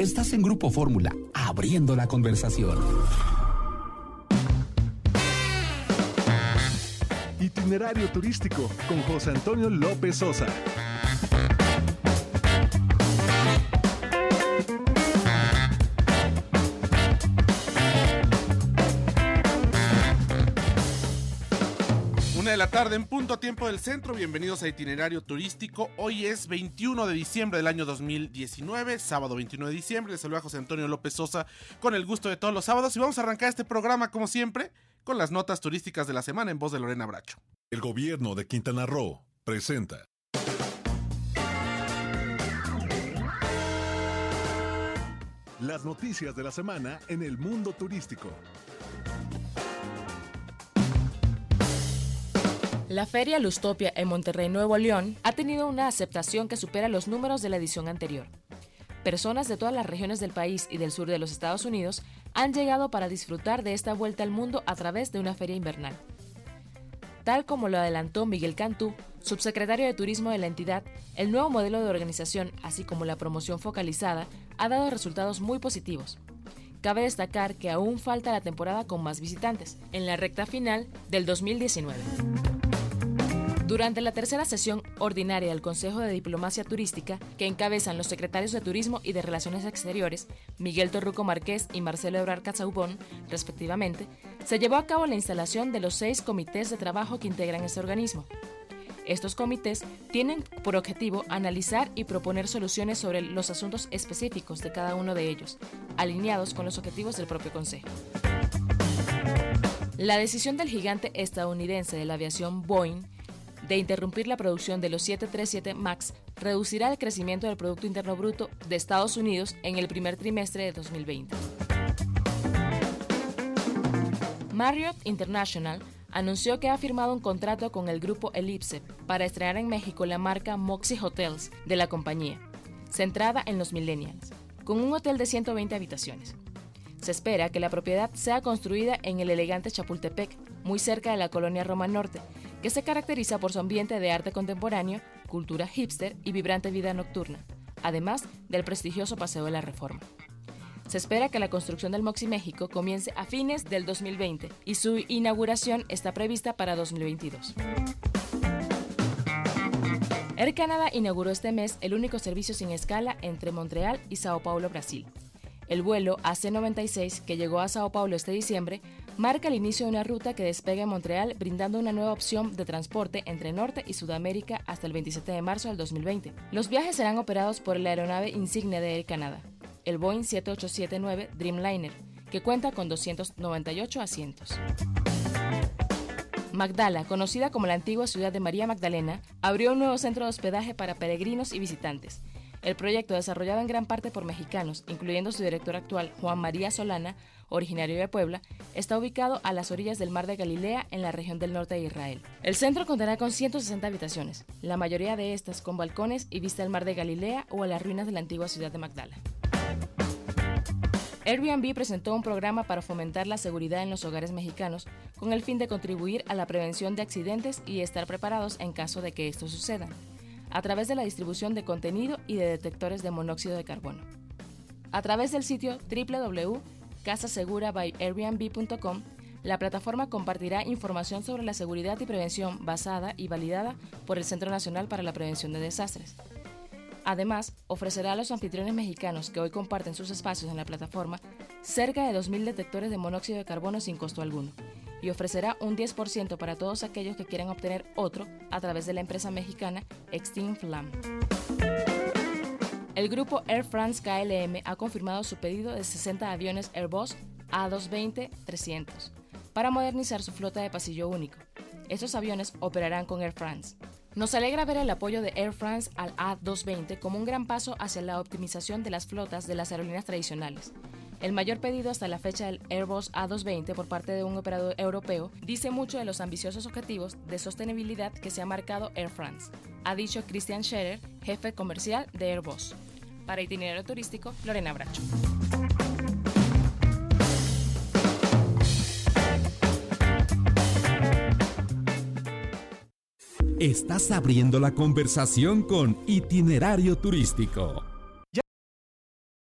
Estás en Grupo Fórmula, abriendo la conversación. Itinerario turístico con José Antonio López Sosa. La tarde en punto tiempo del centro. Bienvenidos a Itinerario Turístico. Hoy es 21 de diciembre del año 2019, sábado 21 de diciembre. Les saluda José Antonio López Sosa con el gusto de todos los sábados y vamos a arrancar este programa como siempre con las notas turísticas de la semana en voz de Lorena Bracho. El gobierno de Quintana Roo presenta. Las noticias de la semana en el mundo turístico. La Feria Lustopia en Monterrey, Nuevo León, ha tenido una aceptación que supera los números de la edición anterior. Personas de todas las regiones del país y del sur de los Estados Unidos han llegado para disfrutar de esta vuelta al mundo a través de una feria invernal. Tal como lo adelantó Miguel Cantú, subsecretario de Turismo de la entidad, el nuevo modelo de organización, así como la promoción focalizada, ha dado resultados muy positivos. Cabe destacar que aún falta la temporada con más visitantes, en la recta final del 2019. Durante la tercera sesión ordinaria del Consejo de Diplomacia Turística, que encabezan los secretarios de Turismo y de Relaciones Exteriores, Miguel Torruco Márquez y Marcelo Ebrar Cazaubón, respectivamente, se llevó a cabo la instalación de los seis comités de trabajo que integran este organismo. Estos comités tienen por objetivo analizar y proponer soluciones sobre los asuntos específicos de cada uno de ellos, alineados con los objetivos del propio Consejo. La decisión del gigante estadounidense de la aviación Boeing de interrumpir la producción de los 737 MAX reducirá el crecimiento del Producto Interno Bruto de Estados Unidos en el primer trimestre de 2020. Marriott International anunció que ha firmado un contrato con el grupo Ellipse para estrenar en México la marca Moxie Hotels de la compañía, centrada en los millennials, con un hotel de 120 habitaciones. Se espera que la propiedad sea construida en el elegante Chapultepec, muy cerca de la colonia Roma Norte, que se caracteriza por su ambiente de arte contemporáneo, cultura hipster y vibrante vida nocturna, además del prestigioso Paseo de la Reforma. Se espera que la construcción del Moxi México comience a fines del 2020 y su inauguración está prevista para 2022. Air Canada inauguró este mes el único servicio sin escala entre Montreal y Sao Paulo, Brasil. El vuelo AC-96, que llegó a Sao Paulo este diciembre, marca el inicio de una ruta que despega en Montreal, brindando una nueva opción de transporte entre Norte y Sudamérica hasta el 27 de marzo del 2020. Los viajes serán operados por la aeronave insignia de Air Canada, el Boeing 7879 Dreamliner, que cuenta con 298 asientos. Magdala, conocida como la antigua ciudad de María Magdalena, abrió un nuevo centro de hospedaje para peregrinos y visitantes, el proyecto, desarrollado en gran parte por mexicanos, incluyendo su director actual, Juan María Solana, originario de Puebla, está ubicado a las orillas del mar de Galilea, en la región del norte de Israel. El centro contará con 160 habitaciones, la mayoría de estas con balcones y vista al mar de Galilea o a las ruinas de la antigua ciudad de Magdala. Airbnb presentó un programa para fomentar la seguridad en los hogares mexicanos con el fin de contribuir a la prevención de accidentes y estar preparados en caso de que esto suceda a través de la distribución de contenido y de detectores de monóxido de carbono. A través del sitio www.casasegurabyairbnb.com, la plataforma compartirá información sobre la seguridad y prevención basada y validada por el Centro Nacional para la Prevención de Desastres. Además, ofrecerá a los anfitriones mexicanos que hoy comparten sus espacios en la plataforma cerca de 2.000 detectores de monóxido de carbono sin costo alguno y ofrecerá un 10% para todos aquellos que quieran obtener otro a través de la empresa mexicana Extinct Flam. El grupo Air France KLM ha confirmado su pedido de 60 aviones Airbus A220-300 para modernizar su flota de pasillo único. Estos aviones operarán con Air France. Nos alegra ver el apoyo de Air France al A220 como un gran paso hacia la optimización de las flotas de las aerolíneas tradicionales. El mayor pedido hasta la fecha del Airbus A220 por parte de un operador europeo dice mucho de los ambiciosos objetivos de sostenibilidad que se ha marcado Air France, ha dicho Christian Scherer, jefe comercial de Airbus. Para itinerario turístico, Lorena Bracho. Estás abriendo la conversación con Itinerario Turístico.